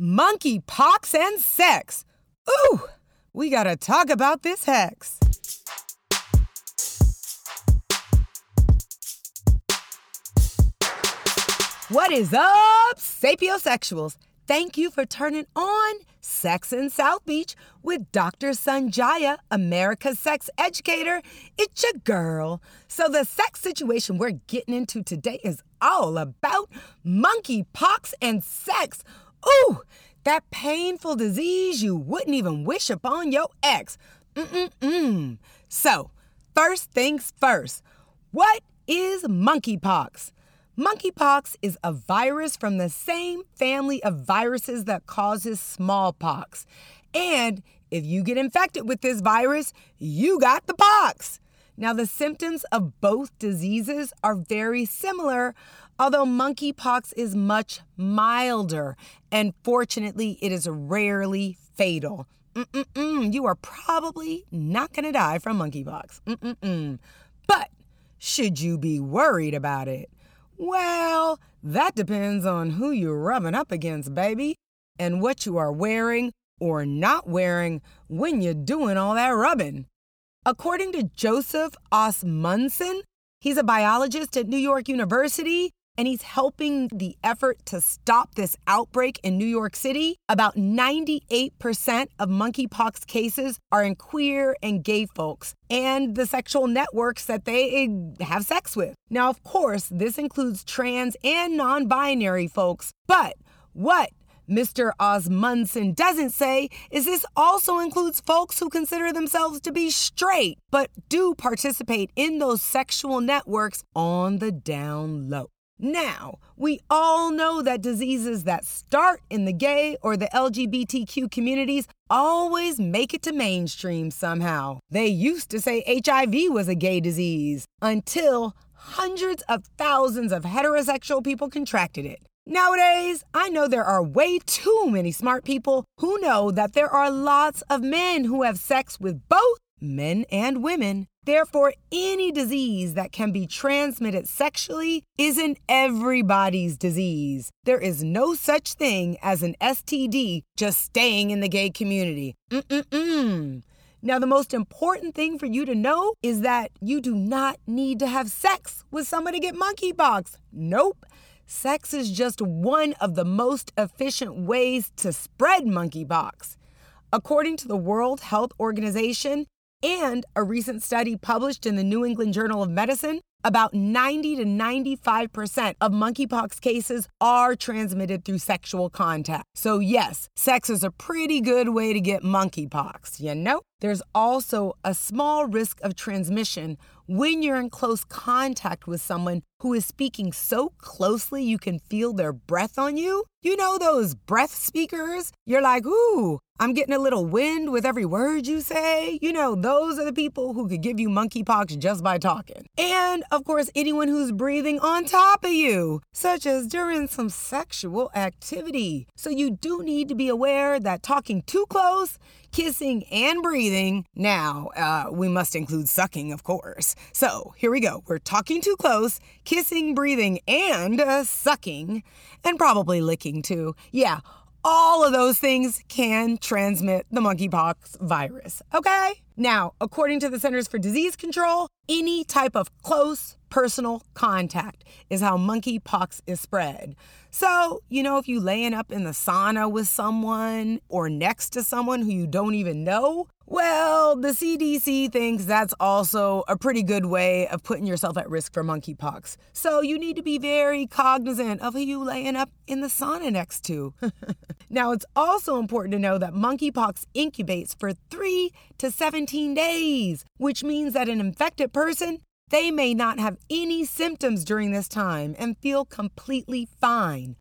Monkey pox and sex. Ooh, we gotta talk about this hex. What is up, sapiosexuals? Thank you for turning on Sex in South Beach with Dr. Sonjia, America's sex educator. It's your girl. So, the sex situation we're getting into today is all about monkeypox and sex. Ooh, that painful disease you wouldn't even wish upon your ex. Mm-mm-mm. So, first things first, what is monkeypox? Monkeypox is a virus from the same family of viruses that causes smallpox. And if you get infected with this virus, you got the pox. Now, the symptoms of both diseases are very similar, although monkeypox is much milder, and fortunately, it is rarely fatal. Mm-mm-mm, you are probably not going to die from monkeypox. Mm-mm-mm. But should you be worried about it? Well, that depends on who you're rubbing up against, baby, and what you are wearing or not wearing when you're doing all that rubbing. According to Joseph Osmundson, he's a biologist at New York University and he's helping the effort to stop this outbreak in New York City. About 98% of monkeypox cases are in queer and gay folks and the sexual networks that they have sex with. Now, of course, this includes trans and non binary folks, but what Mr. Osmundson doesn't say is this also includes folks who consider themselves to be straight, but do participate in those sexual networks on the down low. Now, we all know that diseases that start in the gay or the LGBTQ communities always make it to mainstream somehow. They used to say HIV was a gay disease until hundreds of thousands of heterosexual people contracted it. Nowadays, I know there are way too many smart people who know that there are lots of men who have sex with both men and women. Therefore, any disease that can be transmitted sexually isn't everybody's disease. There is no such thing as an STD just staying in the gay community. Mm-mm-mm. Now, the most important thing for you to know is that you do not need to have sex with someone to get monkeypox. Nope. Sex is just one of the most efficient ways to spread monkeypox. According to the World Health Organization, and a recent study published in the New England Journal of Medicine, about 90 to 95% of monkeypox cases are transmitted through sexual contact. So, yes, sex is a pretty good way to get monkeypox, you know? There's also a small risk of transmission when you're in close contact with someone who is speaking so closely you can feel their breath on you. You know those breath speakers? You're like, ooh, I'm getting a little wind with every word you say. You know, those are the people who could give you monkeypox just by talking. And of course, anyone who's breathing on top of you, such as during some sexual activity. So you do need to be aware that talking too close kissing, and breathing. Now, uh, we must include sucking, of course. So here we go. We're talking too close, kissing, breathing, and uh, sucking, and probably licking too. Yeah, all of those things can transmit the monkeypox virus, okay? Now, according to the Centers for Disease Control, any type of close personal contact is how monkeypox is spread. So, you know, if you laying up in the sauna with someone or next to someone who you don't even know, well, the CDC thinks that's also a pretty good way of putting yourself at risk for monkeypox. So you need to be very cognizant of who you laying up in the sauna next to. now, it's also important to know that monkeypox incubates for 3 to 17 days, which means that an infected person they may not have any symptoms during this time and feel completely fine.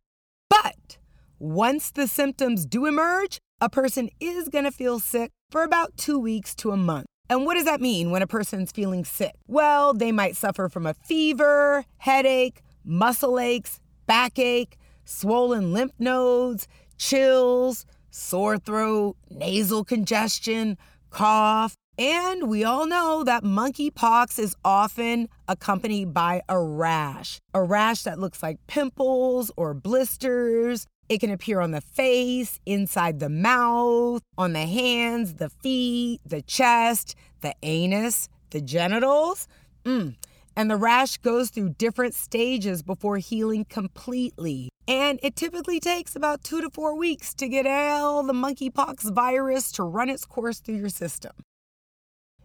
But once the symptoms do emerge, a person is going to feel sick for about two weeks to a month. And what does that mean when a person's feeling sick? Well, they might suffer from a fever, headache, muscle aches, backache, swollen lymph nodes, chills, sore throat, nasal congestion, cough, and we all know that monkeypox is often accompanied by a rash, a rash that looks like pimples or blisters. It can appear on the face, inside the mouth, on the hands, the feet, the chest, the anus, the genitals. Mm. And the rash goes through different stages before healing completely. And it typically takes about two to four weeks to get all the monkeypox virus to run its course through your system.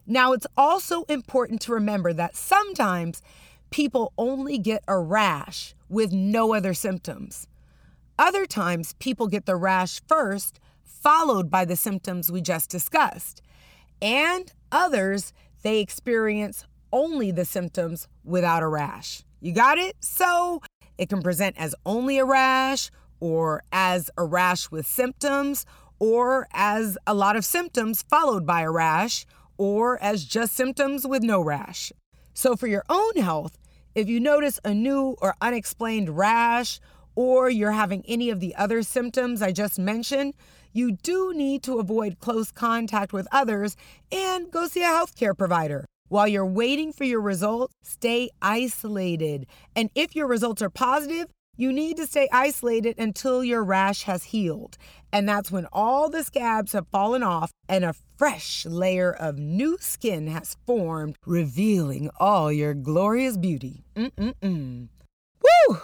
Now, it's also important to remember that sometimes people only get a rash with no other symptoms. Other times, people get the rash first, followed by the symptoms we just discussed. And others, they experience only the symptoms without a rash. You got it? So it can present as only a rash, or as a rash with symptoms, or as a lot of symptoms followed by a rash, or as just symptoms with no rash. So, for your own health, if you notice a new or unexplained rash, or you're having any of the other symptoms I just mentioned, you do need to avoid close contact with others and go see a healthcare provider. While you're waiting for your results, stay isolated. And if your results are positive, you need to stay isolated until your rash has healed. And that's when all the scabs have fallen off and a fresh layer of new skin has formed, revealing all your glorious beauty. Mm-mm-mm. Woo!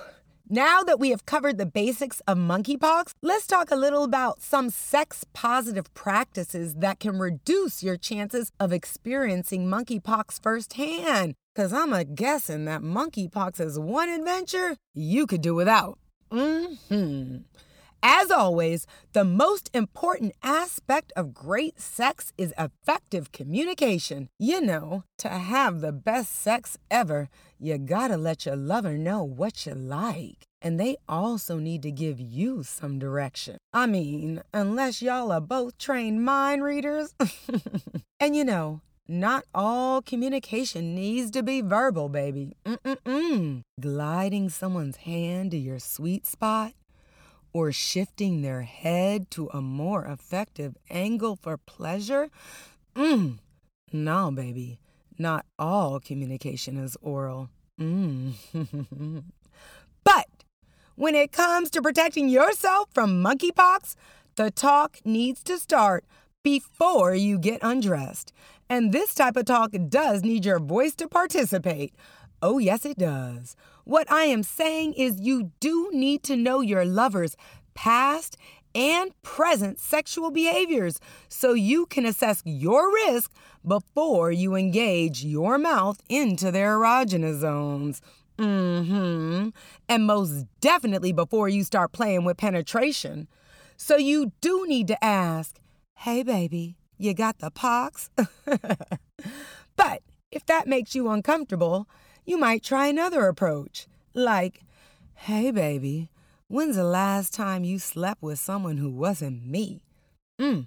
Now that we have covered the basics of monkeypox, let's talk a little about some sex positive practices that can reduce your chances of experiencing monkeypox firsthand. Because I'm a guessing that monkeypox is one adventure you could do without. Mm-hmm. As always, the most important aspect of great sex is effective communication. You know, to have the best sex ever, you gotta let your lover know what you like. And they also need to give you some direction. I mean, unless y'all are both trained mind readers. and you know, not all communication needs to be verbal, baby. Mm-mm-mm. Gliding someone's hand to your sweet spot or shifting their head to a more effective angle for pleasure? Mm. No, baby. Not all communication is oral. Mm. but when it comes to protecting yourself from monkeypox, the talk needs to start before you get undressed. And this type of talk does need your voice to participate. Oh, yes, it does. What I am saying is you do need to know your lover's past and present sexual behaviors so you can assess your risk before you engage your mouth into their erogenous zones. Mm-hmm. And most definitely before you start playing with penetration. So you do need to ask, hey baby, you got the pox? but if that makes you uncomfortable, you might try another approach, like, hey, baby, when's the last time you slept with someone who wasn't me? Mm.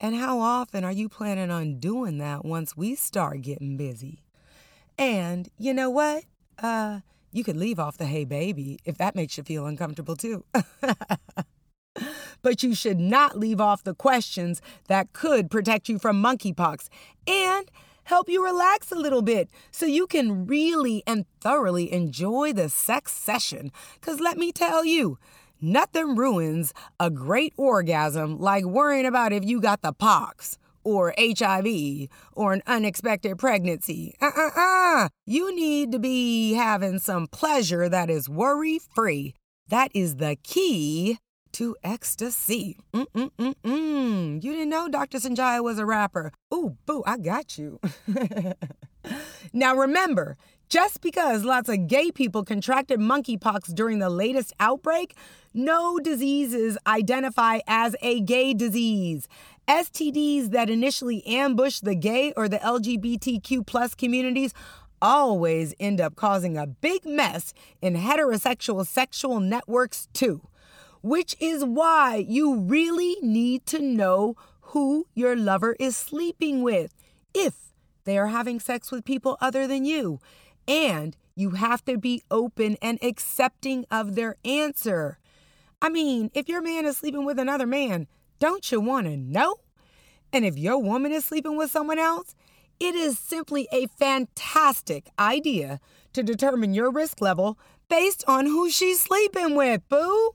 And how often are you planning on doing that once we start getting busy? And you know what? Uh, you could leave off the hey baby if that makes you feel uncomfortable too. but you should not leave off the questions that could protect you from monkeypox. And help you relax a little bit so you can really and thoroughly enjoy the sex session. Because let me tell you, nothing ruins a great orgasm like worrying about if you got the pox or HIV or an unexpected pregnancy. Uh uh uh. You need to be having some pleasure that is worry free. That is the key to ecstasy. Mm-mm-mm-mm. You didn't know Dr. Sonjia was a rapper. Ooh, boo, I got you. now remember, just because lots of gay people contracted monkeypox during the latest outbreak, no diseases identify as a gay disease. STDs that initially ambush the gay or the LGBTQ plus communities always end up causing a big mess in heterosexual sexual networks too which is why you really need to know who your lover is sleeping with if they are having sex with people other than you. And you have to be open and accepting of their answer. I mean, if your man is sleeping with another man, don't you want to know? And if your woman is sleeping with someone else, it is simply a fantastic idea to determine your risk level based on who she's sleeping with, boo.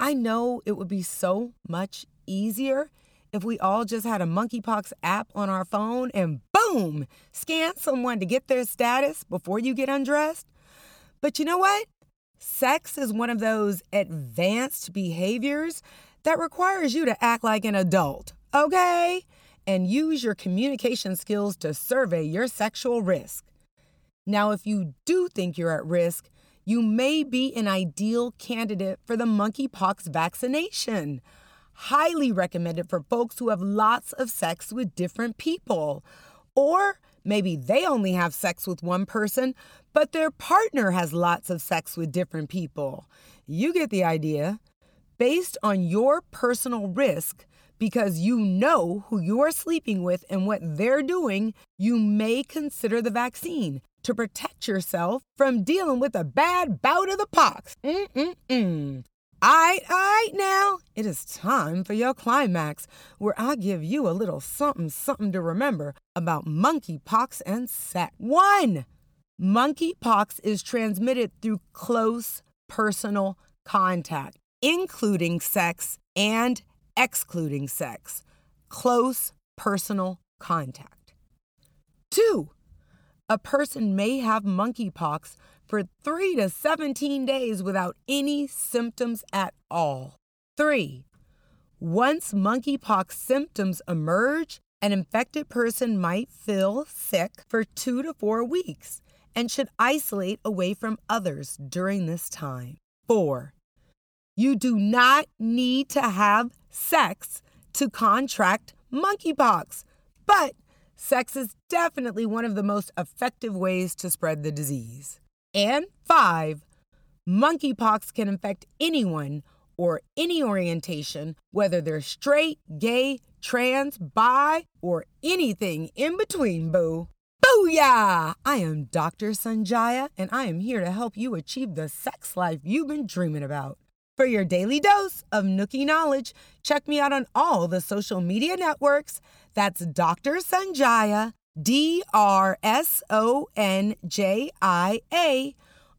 I know it would be so much easier if we all just had a monkeypox app on our phone and boom, scan someone to get their status before you get undressed. But you know what? Sex is one of those advanced behaviors that requires you to act like an adult, okay? And use your communication skills to survey your sexual risk. Now, if you do think you're at risk, you may be an ideal candidate for the monkeypox vaccination. Highly recommended for folks who have lots of sex with different people. Or maybe they only have sex with one person, but their partner has lots of sex with different people. You get the idea. Based on your personal risk, because you know who you're sleeping with and what they're doing, you may consider the vaccine to protect yourself from dealing with a bad bout of the pox. Mm-mm-mm. Aight, aight now, it is time for your climax, where I give you a little something something to remember about monkeypox and sex. One, monkeypox is transmitted through close personal contact, including sex and excluding sex. Close personal contact. A person may have monkeypox for 3 to 17 days without any symptoms at all. 3. Once monkeypox symptoms emerge, an infected person might feel sick for 2 to 4 weeks and should isolate away from others during this time. 4. You do not need to have sex to contract monkeypox, but sex is definitely one of the most effective ways to spread the disease. And five, monkeypox can infect anyone or any orientation, whether they're straight, gay, trans, bi, or anything in between, boo. Booyah! I am Dr. Sonjia, and I am here to help you achieve the sex life you've been dreaming about. For your daily dose of Nookie knowledge, check me out on all the social media networks. That's Dr. Sonjia, D R S O N J I A,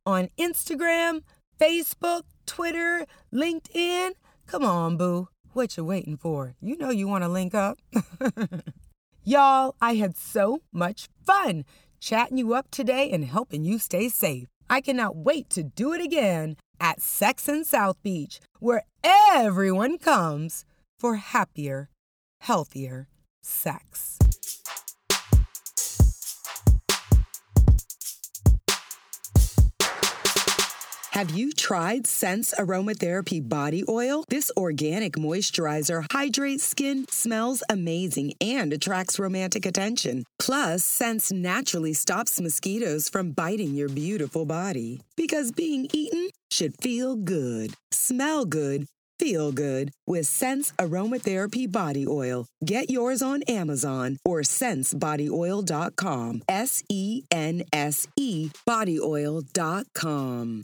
on Instagram, Facebook, Twitter, LinkedIn. Come on, boo. What you waiting for? You know you want to link up. Y'all, I had so much fun chatting you up today and helping you stay safe. I cannot wait to do it again at Sex in South Beach, where everyone comes for happier, healthier sex. Have you tried Sense Aromatherapy Body Oil? This organic moisturizer hydrates skin, smells amazing, and attracts romantic attention. Plus, Sense naturally stops mosquitoes from biting your beautiful body. Because being eaten should feel good, smell good, feel good with Sense Aromatherapy Body Oil. Get yours on Amazon or sensebodyoil.com. S E N S E bodyoil.com.